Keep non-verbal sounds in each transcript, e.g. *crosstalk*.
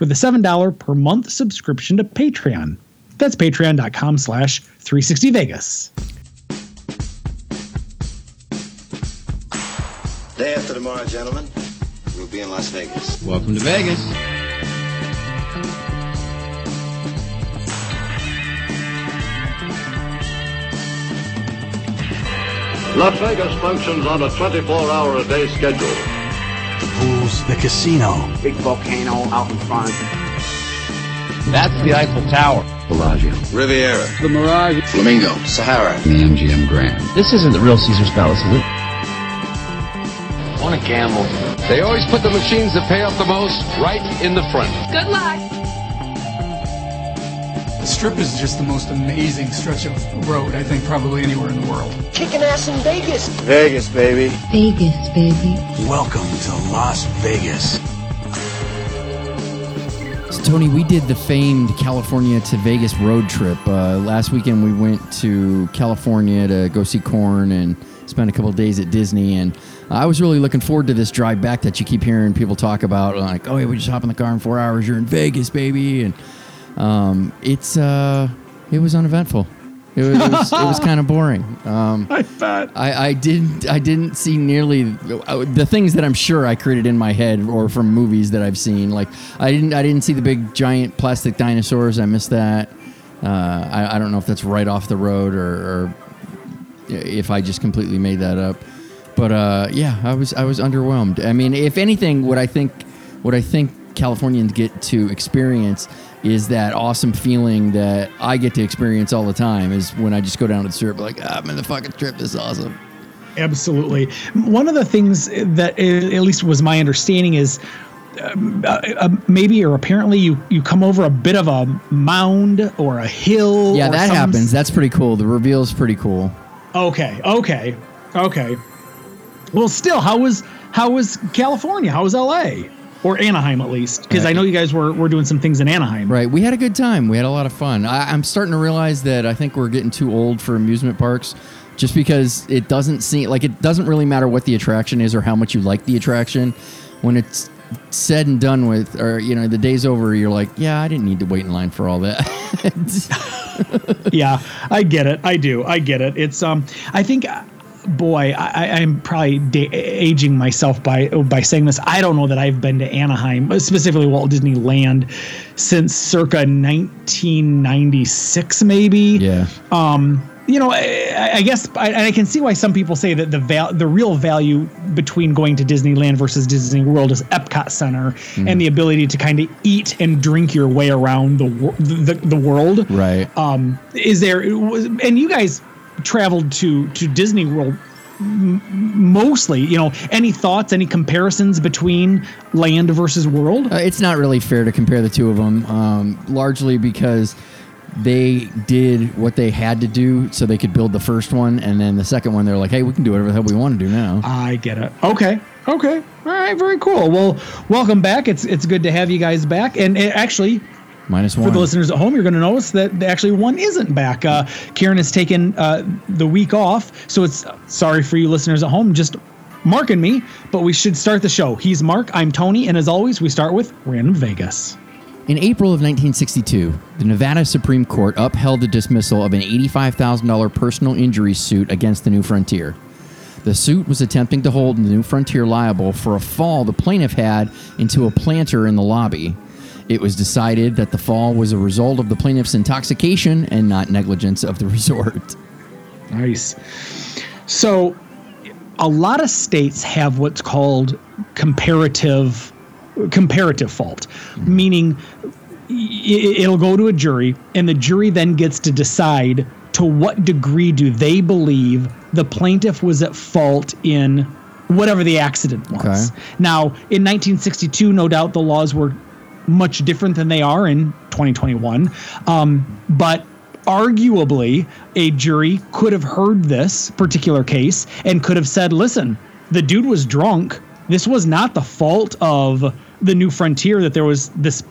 with a $7 per month subscription to Patreon. That's patreon.com slash 360vegas. Day after tomorrow, gentlemen, we'll be in Las Vegas. Welcome to Vegas. Las Vegas functions on a 24-hour-a-day schedule. The pools, the casino. Big volcano out in front. That's the Eiffel Tower. Bellagio. Riviera. The Mirage. Flamingo. Sahara. The MGM Grand. This isn't the real Caesar's Palace, is it? I want to gamble. They always put the machines that pay off the most right in the front. Good luck. The strip is just the most amazing stretch of road, I think, probably anywhere in the world. Kicking ass in Vegas. Vegas, baby. Vegas, baby. Welcome to Las Vegas. So, Tony, we did the famed California to Vegas road trip. Uh, last weekend, we went to California to go see Korn and spend a couple days at Disney. And I was really looking forward to this drive back that you keep hearing people talk about. Like, oh, yeah, we just hop in the car in four hours. You're in Vegas, baby. And um, it's uh, it was uneventful. It was, it was, was kind of boring. Um, *laughs* I bet. I, I didn't I didn't see nearly the, the things that I'm sure I created in my head or from movies that I've seen. Like I didn't I didn't see the big giant plastic dinosaurs. I missed that. Uh, I, I don't know if that's right off the road or, or if I just completely made that up. But uh, yeah, I was I was underwhelmed. I mean, if anything, what I think what I think Californians get to experience is that awesome feeling that I get to experience all the time is when I just go down to the strip like ah, I'm in the fucking strip. This is awesome. Absolutely. One of the things that, at least was my understanding, is um, uh, uh, maybe or apparently you you come over a bit of a mound or a hill. Yeah, that happens. That's pretty cool. The reveal is pretty cool. Okay, okay, okay. Well, still, how was how was California? How was L.A. or Anaheim at least? Because I know you guys were were doing some things in Anaheim. Right. We had a good time. We had a lot of fun. I, I'm starting to realize that I think we're getting too old for amusement parks just because it doesn't seem like it doesn't really matter what the attraction is or how much you like the attraction. When it's said and done with, or, you know, the day's over, you're like, yeah, I didn't need to wait in line for all that. *laughs* yeah, I get it. I do. I get it. It's um. I think, uh, boy, I, I'm probably aging myself by by saying this. I don't know that I've been to Anaheim, specifically Walt Disney Land, since circa 1996, maybe. yeah. Um. You know, I, I guess I, I can see why some people say that the val- the real value between going to Disneyland versus Disney World is Epcot Center and the ability to kind of eat and drink your way around the the, the world Right. um is there and you guys traveled to to disney world mostly you know any thoughts any comparisons between land versus world? Uh, it's not really fair to compare the two of them, um, largely because they did what they had to do so they could build the first one, and then the second one they're like, "Hey, we can do whatever the hell we want to do now." i get it. Okay okay. All right very cool. Well welcome back. It's it's good to have you guys back. And it actually Minus for the listeners at home, you're going to notice that actually one isn't back. Uh, Karen has taken uh, the week off, so it's sorry for you listeners at home. Just Mark and me, but we should start the show. He's Mark, I'm Tony, and as always, we start with Random Vegas. In April of 1962, the Nevada Supreme Court upheld the dismissal of an $85,000 personal injury suit against the New Frontier. The suit was attempting to hold the New Frontier liable for a fall the plaintiff had into a planter in the lobby. It was decided that the fall was a result of the plaintiff's intoxication and not negligence of the *laughs* resort. Nice. So, a lot of states have what's called comparative comparative fault, mm-hmm. meaning it'll go to a jury, and the jury then gets to decide to what degree do they believe the plaintiff was at fault in whatever the accident was. Okay. Now, in 1962, no doubt the laws were much different than they are in 2021. Um, but arguably, a jury could have heard this particular case and could have said, listen, the dude was drunk. This was not the fault of the new frontier that there was this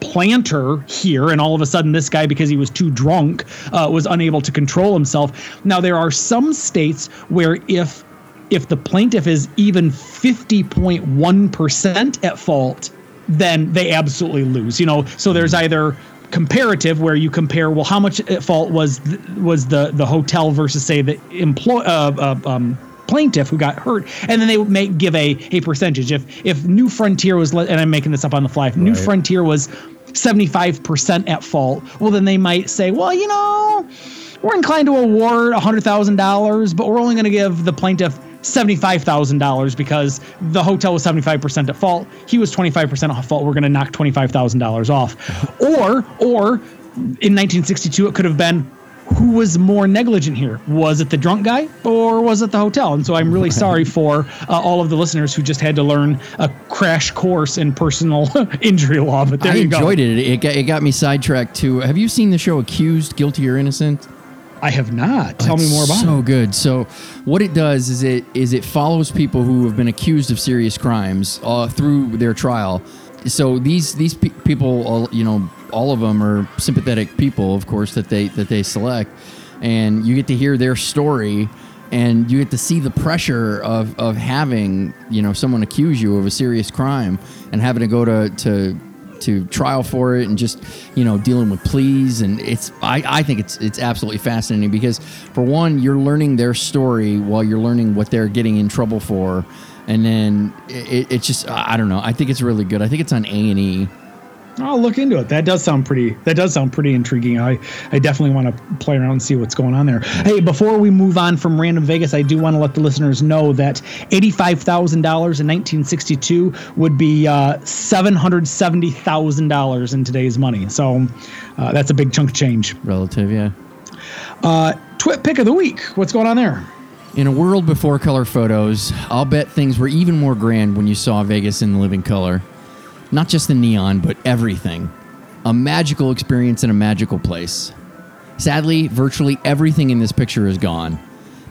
planter here and all of a sudden this guy because he was too drunk uh, was unable to control himself now there are some states where if if the plaintiff is even 50.1% at fault then they absolutely lose you know? So there's either comparative where you compare well how much at fault was th- was the the hotel versus say the employ uh, uh, um, plaintiff who got hurt, and then they make give a a percentage. If if New Frontier was, and I'm making this up on the fly, if New Frontier was 75% at fault, well then they might say, well, you know, we're inclined to award $100,000, but we're only going to give the plaintiff $75,000 because the hotel was 75% at fault. He was 25% at fault. We're going to knock $25,000 off. or or in 1962 it could have been who was more negligent here? Was it the drunk guy or was it the hotel? And so I'm really sorry for uh, all of the listeners who just had to learn a crash course in personal *laughs* injury law. But there I you go. I enjoyed it. It got, it got me sidetracked too. Have you seen the show Accused, Guilty or Innocent? I have not. Tell me more about so it. So good. So, what it does is it is it follows people who have been accused of serious crimes uh, through their trial. So these these pe- people, all, you know, all of them are sympathetic people, of course, that they that they select, and you get to hear their story, and you get to see the pressure of of having you know someone accuse you of a serious crime and having to go to to to trial for it and just you know dealing with pleas. And it's I, I think it's it's absolutely fascinating because for one you're learning their story while you're learning what they're getting in trouble for. And then it, it's just I don't know. I think it's really good. I think it's on A and E I'll look into it. That does sound pretty. That does sound pretty intriguing. I, I definitely want to play around and see what's going on there. Hey, before we move on from Random Vegas, I do want to let the listeners know that eighty-five thousand dollars in nineteen sixty-two would be uh, seven hundred seventy thousand dollars in today's money. So uh, that's a big chunk of change. relative yeah Twit pick of the week. What's going on there? in a world before color photos I'll bet things were even more grand when you saw Vegas in living color not just the neon but everything a magical experience in a magical place Sadly, virtually everything in this picture is gone.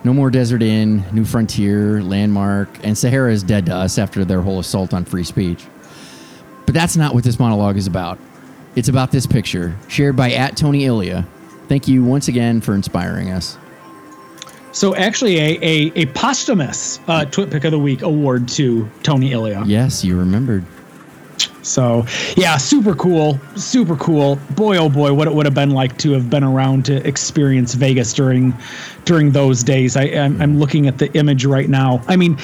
No more Desert Inn, New Frontier, Landmark, and Sahara is dead to us after their whole assault on free speech. But that's not what this monologue is about. It's about this picture, shared by at Tony Ilya. Thank you once again for inspiring us. So actually, a a, a posthumous uh, Twit pick of the week award to Tony Ilya. Yes, you remembered. So yeah, super cool, super cool. Boy, oh boy, what it would have been like to have been around to experience Vegas during during those days. I I'm, I'm looking at the image right now. I mean,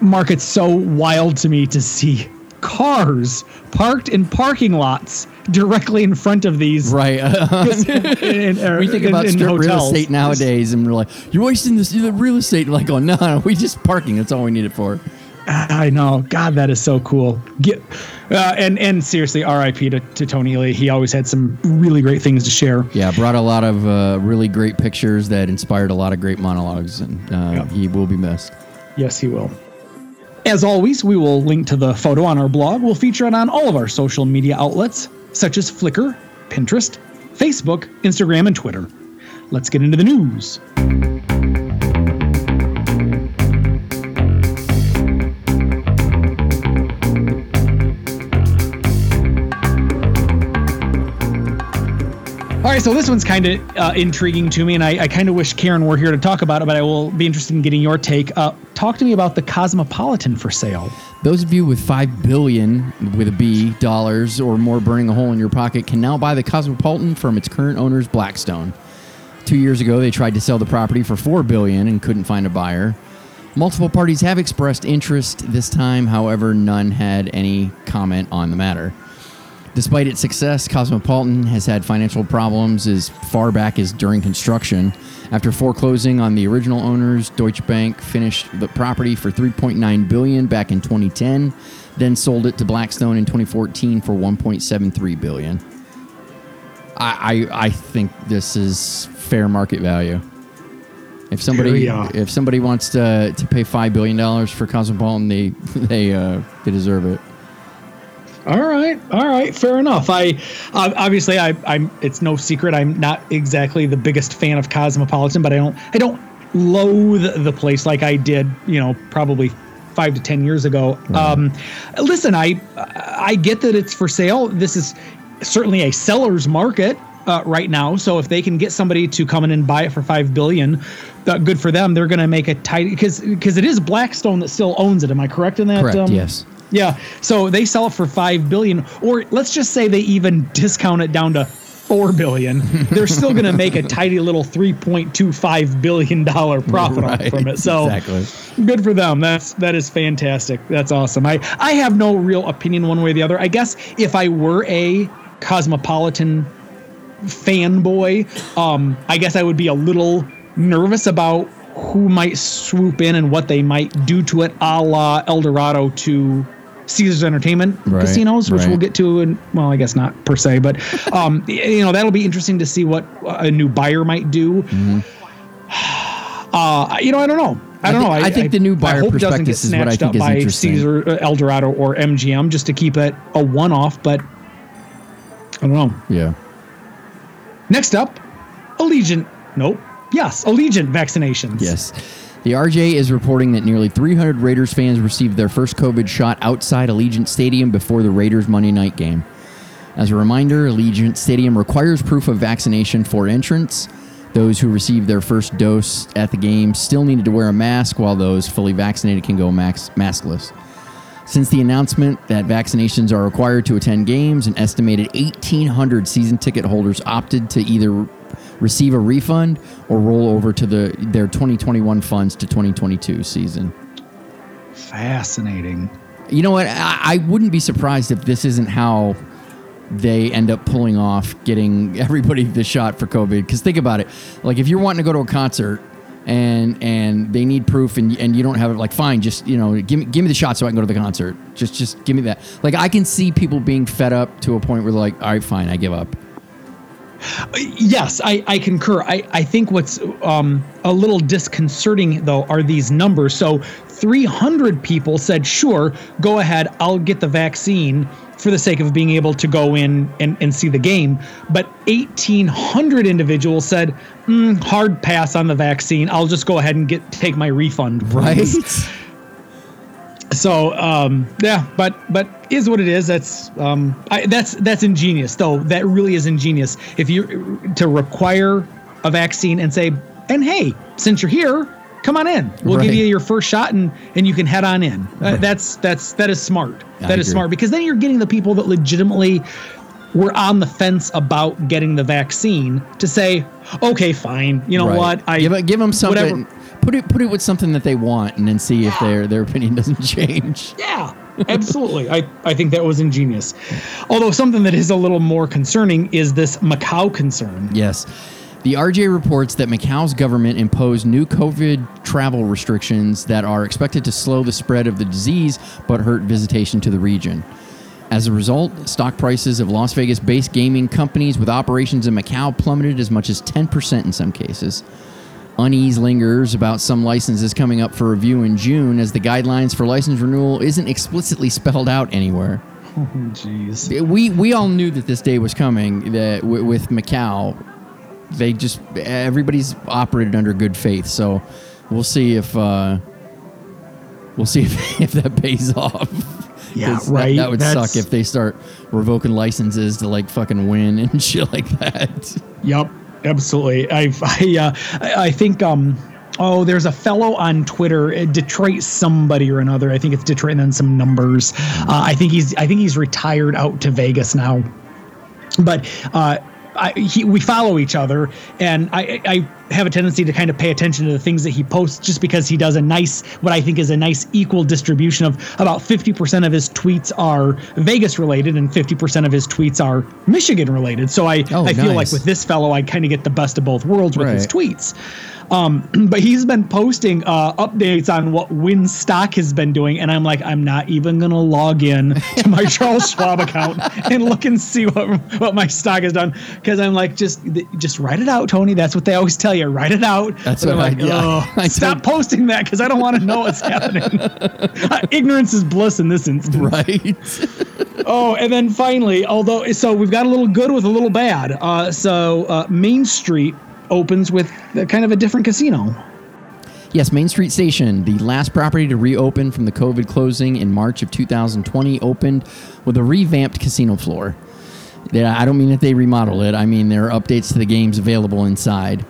Mark, it's so wild to me to see cars parked in parking lots directly in front of these. Right. *laughs* in- in- *laughs* we think in- about strip real estate nowadays, and we're like, "You're wasting this the real estate." Like, oh no, no, *laughs* we just parking. That's all we need it for. I know. God, that is so cool. Get, uh, and and seriously, R.I.P. to, to Tony Lee. He always had some really great things to share. Yeah, brought a lot of uh, really great pictures that inspired a lot of great monologues, and uh, he will be missed. Yes, he will. As always, we will link to the photo on our blog. We'll feature it on all of our social media outlets, such as Flickr, Pinterest, Facebook, Instagram, and Twitter. Let's get into the news. All right, so this one's kind of uh, intriguing to me, and I, I kind of wish Karen were here to talk about it, but I will be interested in getting your take. Uh, talk to me about the Cosmopolitan for sale. Those of you with five billion with a B dollars or more burning a hole in your pocket can now buy the Cosmopolitan from its current owners, Blackstone. Two years ago, they tried to sell the property for four billion and couldn't find a buyer. Multiple parties have expressed interest this time, however, none had any comment on the matter. Despite its success, Cosmopolitan has had financial problems as far back as during construction. After foreclosing on the original owners, Deutsche Bank finished the property for 3.9 billion back in 2010, then sold it to Blackstone in 2014 for 1.73 billion. I, I I think this is fair market value. If somebody Here we are. if somebody wants to to pay five billion dollars for Cosmopolitan, they *laughs* they uh, they deserve it. All right, all right, fair enough. I obviously I, I'm. It's no secret I'm not exactly the biggest fan of Cosmopolitan, but I don't I don't loathe the place like I did, you know, probably five to ten years ago. Um, listen, I I get that it's for sale. This is certainly a seller's market uh, right now. So if they can get somebody to come in and buy it for five billion, uh, good for them. They're going to make a tight because because it is Blackstone that still owns it. Am I correct in that? Correct. um, yes. Yeah. So they sell it for five billion, or let's just say they even discount it down to four billion. *laughs* They're still going to make a tidy little three point two five billion dollar profit Right, from it. So exactly. good for them. That's that is fantastic. That's awesome. I I have no real opinion one way or the other. I guess if I were a cosmopolitan fanboy, um, I guess I would be a little nervous about who might swoop in and what they might do to it, a la El Dorado to Caesars Entertainment Right, casinos, which right. we'll get to. And well, I guess not per se, but *laughs* um, you know that'll be interesting to see what a new buyer might do. Uh, you know, I don't know. I don't think- know. I think the new buyer hope it doesn't get prospectus is what I snatched think up is by interesting. Caesar, uh, El Dorado, or MGM just to keep it a one-off. But I don't know. Yeah. Next up, Allegiant. Nope. Yes, Allegiant vaccinations. Yes. The RJ is reporting that nearly 300 Raiders fans received their first COVID shot outside Allegiant Stadium before the Raiders Monday night game. As a reminder, Allegiant Stadium requires proof of vaccination for entrance. Those who received their first dose at the game still needed to wear a mask, while those fully vaccinated can go max- maskless. Since the announcement that vaccinations are required to attend games, an estimated 1,800 season ticket holders opted to either receive a refund or roll over to the their 2021 funds to 2022 season. Fascinating. You know what? I, I wouldn't be surprised if this isn't how they end up pulling off getting *laughs* everybody the shot for COVID. Because think about it, like if you're wanting to go to a concert and and they need proof and and you don't have it, like fine, just you know, give me give me the shot so I can go to the concert. Just just give me that. Like I can see people being fed up to a point where they're like, all right, fine, I give up. Yes, I, I concur. I, I think what's um, a little disconcerting, though, are these numbers. So 300 people said, sure, go ahead, I'll get the vaccine for the sake of being able to go in and, and see the game. But 1,800 individuals said, mm, hard pass on the vaccine. I'll just go ahead and get take my refund. please." *laughs* So um, yeah, but but is what it is. That's um, I, that's that's ingenious though. That really is ingenious. If you to require a vaccine and say, and hey, since you're here, come on in. We'll give you your first shot and and you can head on in. Uh, that's that's that is smart. I That is agree. smart because then you're getting the people that legitimately were on the fence about getting the vaccine to say, okay, fine. You know Right. what? I give, give them something. whatever. Put it put it with something that they want, and then see if their their opinion *laughs* doesn't change. Yeah, absolutely. I, I think that was ingenious. Although something that is a little more concerning is this Macau concern. Yes. The RJ reports that Macau's government imposed new COVID travel restrictions that are expected to slow the spread of the disease but hurt visitation to the region. As a result, stock prices of Las Vegas based gaming companies with operations in Macau plummeted as much as 10% in some cases. Unease lingers about some licenses coming up for review in June as the guidelines for license renewal isn't explicitly *laughs* spelled out anywhere Oh *laughs* Jeez. we we all knew that this day was coming. That w- with Macau, they just everybody's operated under good faith. So we'll see if uh, we'll see *laughs* if, if that pays off. Yeah, 'Cause that- right. That, would That's- suck if they start revoking licenses to like fucking Wynn and shit like that. Yep, absolutely. I I uh, I think um oh there's a fellow on Twitter, uh, Detroit somebody or another. I think it's Detroit and then some numbers. Uh, I think he's I think he's retired out to Vegas now. But uh I, he, we follow each other, and I, I have a tendency to kind of pay attention to the things that he posts, just because he does a nice, what I think is a nice equal distribution of about 50% of his tweets are Vegas related, and 50% of his tweets are Michigan related. So I, Oh, I feel like with this fellow, I kind of get the best of both worlds with his tweets. Um, *clears throat* but he's been posting uh, updates on what Wynn Stock has been doing, and I'm like, I'm not even gonna log in to my *laughs* Charles Schwab account and look and see what what my stock has done because I'm like, just just write it out, Tony. That's what they always tell you. You write it out. That's what I- like, yeah. "Oh, *laughs* I stop posting that because I don't want to know what's happening. *laughs* Uh, Ignorance is bliss in this instance. Right. *laughs* Oh, and then finally, although so we've got a little good with a little bad. Uh, so uh, Main Street opens with kind of a different casino. Yes, Main Street Station, the last property to reopen from the COVID closing in March of 2020, opened with a revamped casino floor. I don't mean that they remodeled it. I mean there are updates to the games available inside.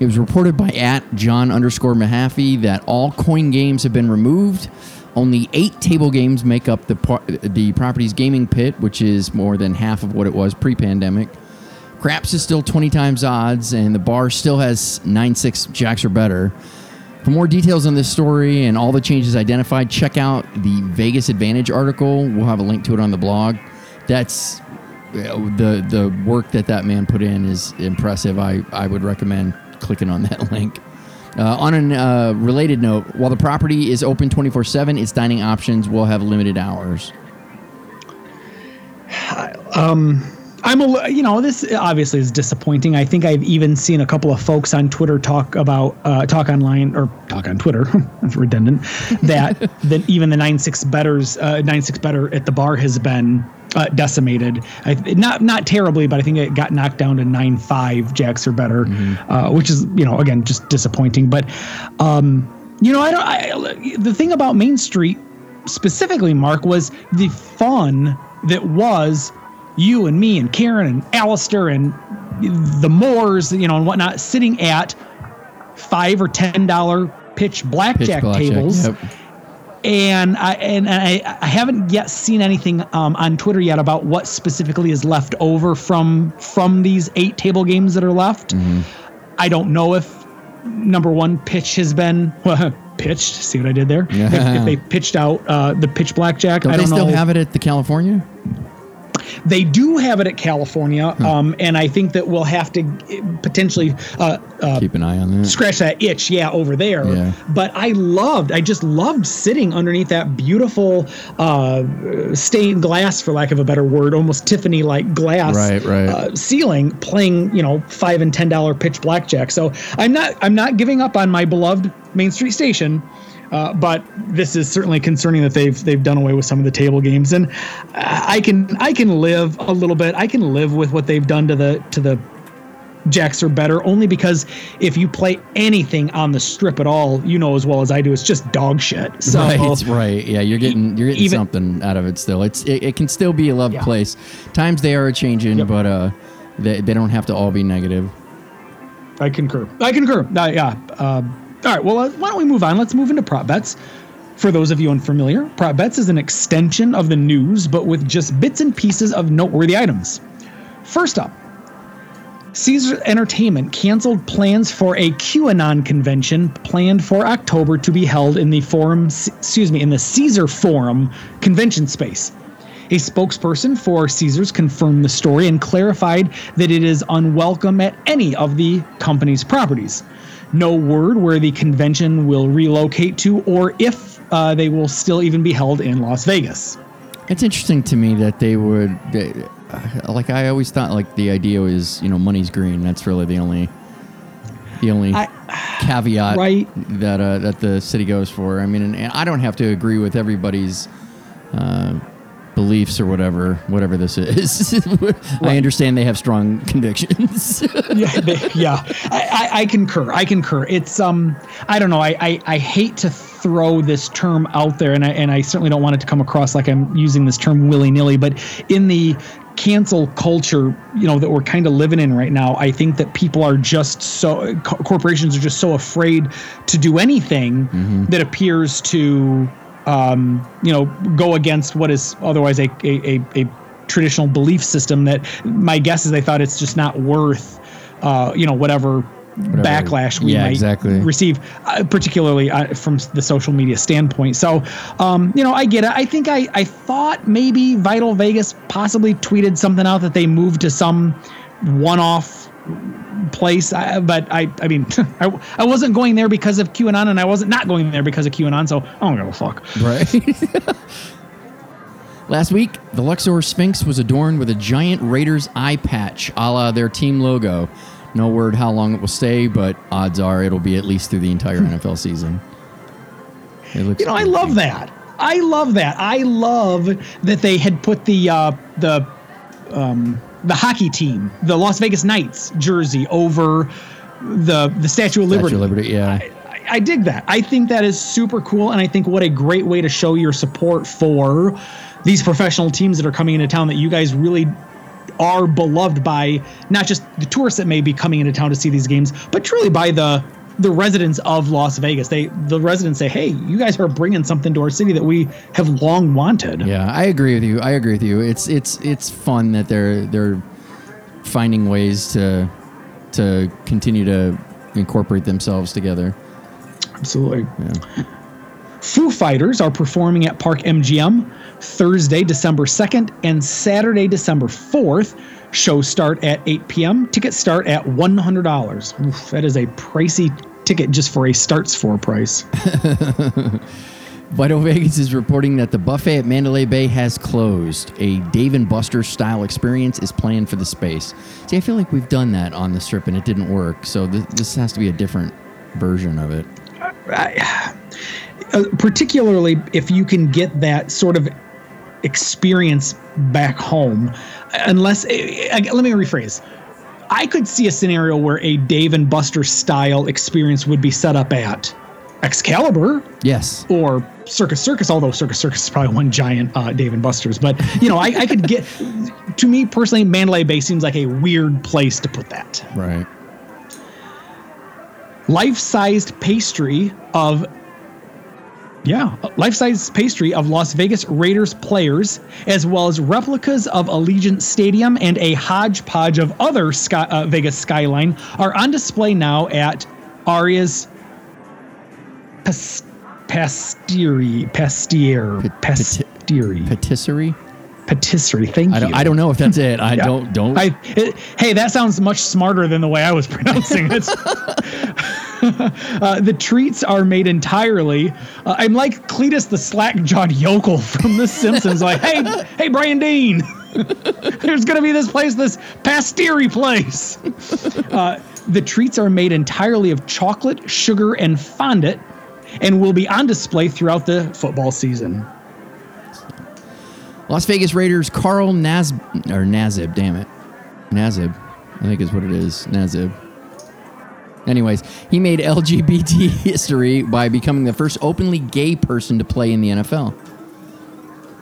It was reported by at John underscore Mahaffey that all coin games have been removed. Only eight table games make up the the property's gaming pit, which is more than half of what it was pre-pandemic. Craps is still 20 times odds, and the bar still has 9 6 jacks or better. For more details on this story and all the changes identified, check out the Vegas Advantage article. We'll have a link to it on the blog. That's uh, the the work that that man put in is impressive. I, I would recommend clicking on that *laughs* link. Uh, on a uh, related note, while the property is open 24 7, its dining options will have limited hours. *sighs* I'm a, you know, this obviously is disappointing. I think I've even seen a couple of folks on Twitter talk about uh, talk online or talk on Twitter. that's *laughs* redundant. That that even the nine six betters uh, nine six better at the bar has been uh, decimated. I, not not terribly, but I think it got knocked down to nine five jacks or better, uh, which is you know again just disappointing. But um, you know, I don't. I, the thing about Main Street specifically, Mark, was the fun that was you and me and Karen and Alistair and the Moors, you know, and whatnot, sitting at five or ten dollar pitch blackjack, Pitch blackjack, tables. yep. And I and I, I haven't yet seen anything um, on Twitter yet about what specifically is left over from from these eight table games that are left. Mm-hmm. I don't know if number one pitch has been *laughs* pitched. See what I did there? If, if they pitched out uh, the pitch blackjack, Don't I they don't still know. have it at the California? They do have it at California, Hmm. um, and I think that we'll have to potentially uh, uh, Keep an eye on that. scratch that itch, yeah, over there. Yeah. But I loved, I just loved sitting underneath that beautiful uh, stained glass, for lack of a better word, almost Tiffany-like glass Right, right. Uh, ceiling, playing you know five and ten dollar pitch blackjack. So I'm not, I'm not giving up on my beloved Main Street Station. Uh, but this is certainly concerning that they've they've done away with some of the table games, and I can I can live a little bit. I can live with what they've done to the to the jacks are better only because if you play anything on the strip at all, you know as well as I do, it's just dog shit. *laughs* So right, right. Yeah, you're getting you're getting even- something out of it still. It's it, it can still be a loved Yeah. place. Times they are changing, Yep. but uh, they, they don't have to all be negative. I concur. I concur. Uh, yeah. Um, all right. Well, uh, why don't we move on? Let's move into prop bets. For those of you unfamiliar, prop bets is an extension of the news, but with just bits and pieces of noteworthy items. First up, Caesar Entertainment canceled plans for a QAnon convention planned for October to be held in the forum, excuse me, in the Caesar Forum convention space. A spokesperson for Caesars confirmed the story and clarified that it is unwelcome at any of the company's properties. No word where the convention will relocate to or if uh, they will still even be held in Las Vegas. It's interesting to me that they would, they, uh, like I always thought, like the idea is you know money's green. That's really the only, the only I- caveat Right. that uh, that the city goes for. I mean, and, and I don't have to agree with everybody's. Uh, beliefs or whatever whatever this is *laughs* i understand they have strong *laughs* convictions *laughs* yeah, they- yeah. I, I, I concur. I concur. It's um, I don't know. I, I, I hate to throw this term out there, and I and I certainly don't want it to come across like I'm using this term willy nilly. But in the cancel culture, you know that we're kind of living in right now, I think that people are just so co- corporations are just so afraid to do anything that appears to um, you know, go against what is otherwise a, a, a, a traditional belief system that my guess is they thought it's just not worth, uh, you know, whatever, backlash we Yeah, might exactly. receive, uh, particularly uh, from the social media standpoint. So, um, you know, I get it. I think I, I thought maybe Vital Vegas possibly tweeted something out that they moved to some one-off place I, but I I mean *laughs* I, I wasn't going there because of QAnon and I wasn't not going there because of QAnon so I don't give a fuck Right. *laughs* Last week, the Luxor Sphinx was adorned with a giant Raiders eye patch, a la their team logo. No word how long it will stay, but odds are it'll be at least through the entire *laughs* NFL season. It looks You know, I love that. I love that. I love that they had put the uh, the um, the hockey team, the Las Vegas Knights jersey over the the Statue of Liberty. Statue of Liberty, yeah. I, I dig that. I think that is super cool, and I think what a great way to show your support for these professional teams that are coming into town. That you guys really are beloved by not just the tourists that may be coming into town to see these games, but truly by the the residents of Las Vegas. They the residents say, "Hey, you guys are bringing something to our city that we have long wanted." Yeah, I agree with you. I agree with you. It's it's it's fun that they're they're finding ways to to continue to incorporate themselves together. Absolutely. Foo Fighters are performing at Park MGM Thursday, December 2nd and Saturday, December 4th. Shows start at 8 p.m. Tickets start at $100. Oof, that is a pricey ticket just for a starts for price. Vital Vegas is reporting that the buffet at Mandalay Bay has closed. A Dave and Buster style experience is planned for the space. See, I feel like we've done that on the strip and it didn't work. So th- this has to be a different version of it. Uh, particularly if you can get that sort of experience back home unless eh, eh, let me rephrase i could see a scenario where a dave and buster style experience would be set up at excalibur Yes. or circus circus although circus circus is probably one giant uh, dave and buster's but you know I, I could get to me personally mandalay bay seems like a weird place to put that Right. life-sized pastry of yeah, life-size pastry of Las Vegas Raiders players, as well as replicas of Allegiant Stadium and a hodgepodge of other sky, uh, Vegas skyline are on display now at Aria's pas- Pastieri, Pastier, Pastieri, Patisserie? Patisserie. Thank I you. I don't know if that's it. I *laughs* Yeah. don't don't. I, it, hey, that sounds much smarter than the way I was *laughs* pronouncing it. *laughs* *laughs* uh, the treats are made entirely. Uh, I'm like Cletus the slack-jawed yokel from The Simpsons. like, hey, hey, Brian Dean, *laughs* there's gonna be this place, this pastieri place. *laughs* Uh, the treats are made entirely of chocolate, sugar, and fondant, and will be on display throughout the football season. Las Vegas Raiders Carl Naz or Nazib, damn it. Nazib. I think is what it is. Nazib. Anyways, he made LGBT *laughs* history by becoming the first openly gay person to play in the NFL.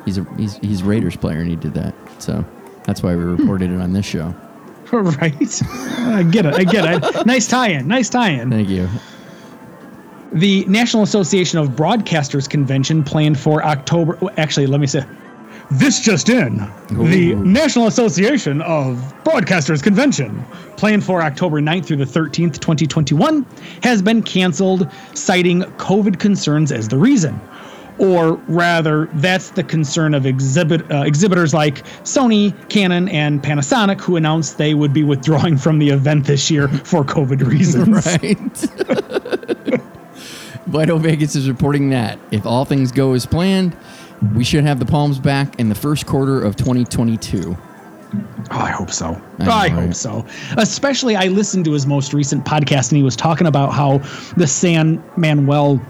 He's a he's he's Raiders player and he did that. So that's why we hmm. reported it on this show. *laughs* right? I get it. I get it. Nice tie-in. Nice tie-in. Thank you. The National Association of Broadcasters convention planned for October. Actually, let me say. This just in. The National Association of Broadcasters convention, planned for October 9th through the 13th, 2021, has been canceled, citing COVID concerns as the reason. Or rather, that's the concern of exhibit, uh, exhibitors like Sony, Canon, and Panasonic, who announced they would be withdrawing from the event this year for COVID *laughs* reasons. Right. *laughs* Vital Vegas is reporting that if all things go as planned, we should have the Palms back in the first quarter of 2022. Oh, I hope so. I know, I, hope right? so. Especially, I listened to his most recent podcast, and he was talking about how the San Manuel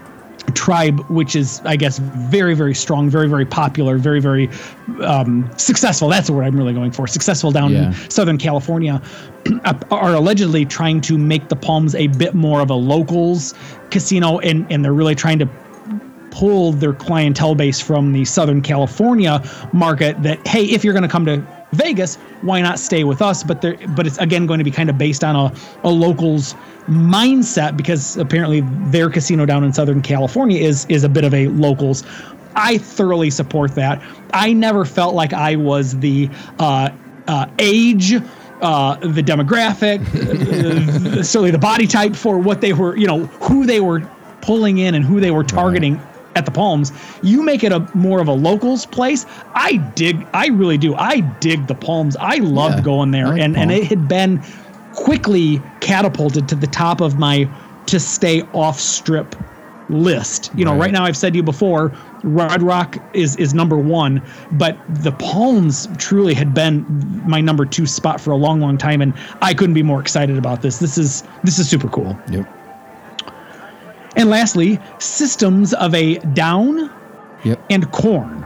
tribe, which is, I guess, very, very strong, very, very popular, very, very um, successful. That's the word I'm really going for. Successful down Yeah. in Southern California, *clears throat* are allegedly trying to make the Palms a bit more of a locals casino, and and they're really trying to pull their clientele base from the Southern California market that hey, if you're going to come to Vegas, why not stay with us? But there, but it's again going to be kind of based on a, a locals mindset because apparently their casino down in Southern California is is a bit of a locals. I thoroughly support that. I never felt like I was the uh, uh, age, uh, the demographic, *laughs* uh, certainly the body type for what they were, you know, who they were pulling in and who they were targeting at the Palms. You make it a more of a locals place. I dig. I really do. I dig the Palms. I loved Yeah, going there, like and and it had been quickly catapulted to the top of my to stay off strip list. You know, Right. right now I've said to you before, Red Rock is is number one, but the Palms truly had been my number two spot for a long, long time, and I couldn't be more excited about this. This is this is super cool. Yep. And lastly, Systems of a Down Yep. and Korn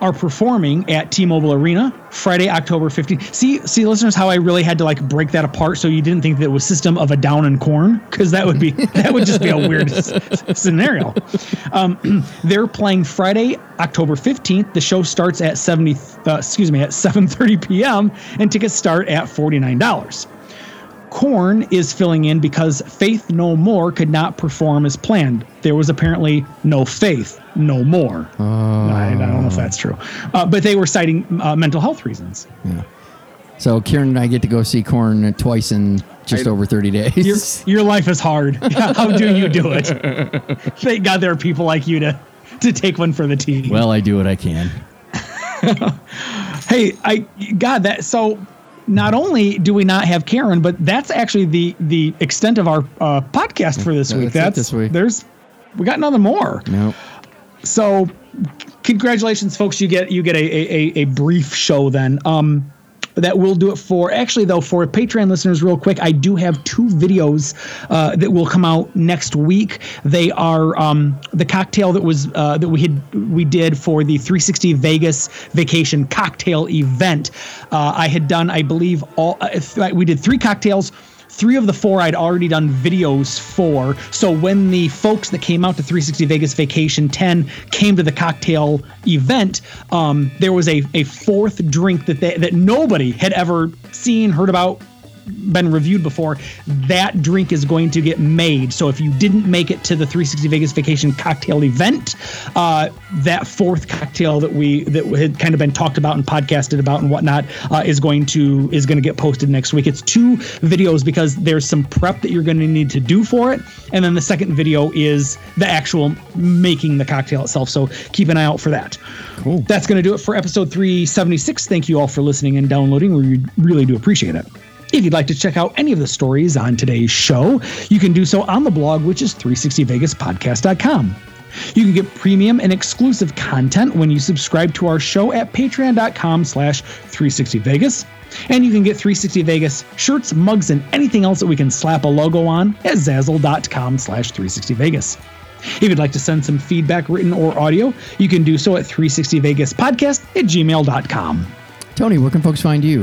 are performing at T-Mobile Arena Friday, October 15th. See, see, listeners, how I really had to like break that apart so you didn't think that it was System of a Down and Korn because that would be *laughs* that would just be a weird s- scenario. Um, *clears throat* they're playing Friday, October 15th. The show starts at 70. Uh, excuse me, at 7:30 p.m. and tickets start at $49. Korn is filling in because Faith No More could not perform as planned. There was apparently no faith, no more. I, I don't know if that's true, uh, but they were citing uh, mental health reasons. Yeah. So Kieran and I get to go see Korn twice in just over 30 days. Your, your life is hard. *laughs* How do you do it? *laughs* Thank God there are people like you to to take one for the team. well, I do what I can. *laughs* hey, I God that so. Not only do we not have Karen, but that's actually the the extent of our uh, podcast for this Yeah, week. that's That's this week. There's we got another more. No. so congratulations folks you get you get a a, a brief show then um that will do it for actually though for patreon listeners real quick i do have two videos uh, that will come out next week. They are um, the cocktail that was uh, that we had we did for the 360 vegas vacation cocktail event. Uh, i had done i believe all uh, we did three cocktails three of the four I'd already done videos for. So when the folks that came out to 360 Vegas Vacation 10 came to the cocktail event, um, there was a, a fourth drink that they, that nobody had ever seen, heard about, been reviewed before. That drink is going to get made. So if you didn't make it to the 360 Vegas Vacation cocktail event, uh, that fourth cocktail that we that had kind of been talked about and podcasted about and whatnot uh, is going to is going to get posted next week. It's two videos because there's some prep that you're going to need to do for it, and then the second video is the actual making the cocktail itself. So keep an eye out for that. Cool. That's going to do it for episode 376. Thank you all for listening and downloading. We really do appreciate it. If you'd like to check out any of the stories on today's show, you can do so on the blog, which is 360vegaspodcast.com. You can get premium and exclusive content when you subscribe to our show at patreon.com slash 360vegas. And you can get 360 Vegas shirts, mugs, and anything else that we can slap a logo on at zazzle.com slash 360vegas. If you'd like to send some feedback, written or audio, you can do so at 360vegaspodcast at gmail.com. Tony, where can folks find you?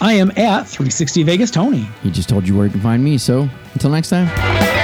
I am at 360 Vegas Tony. He just told you where you can find me. So until next time.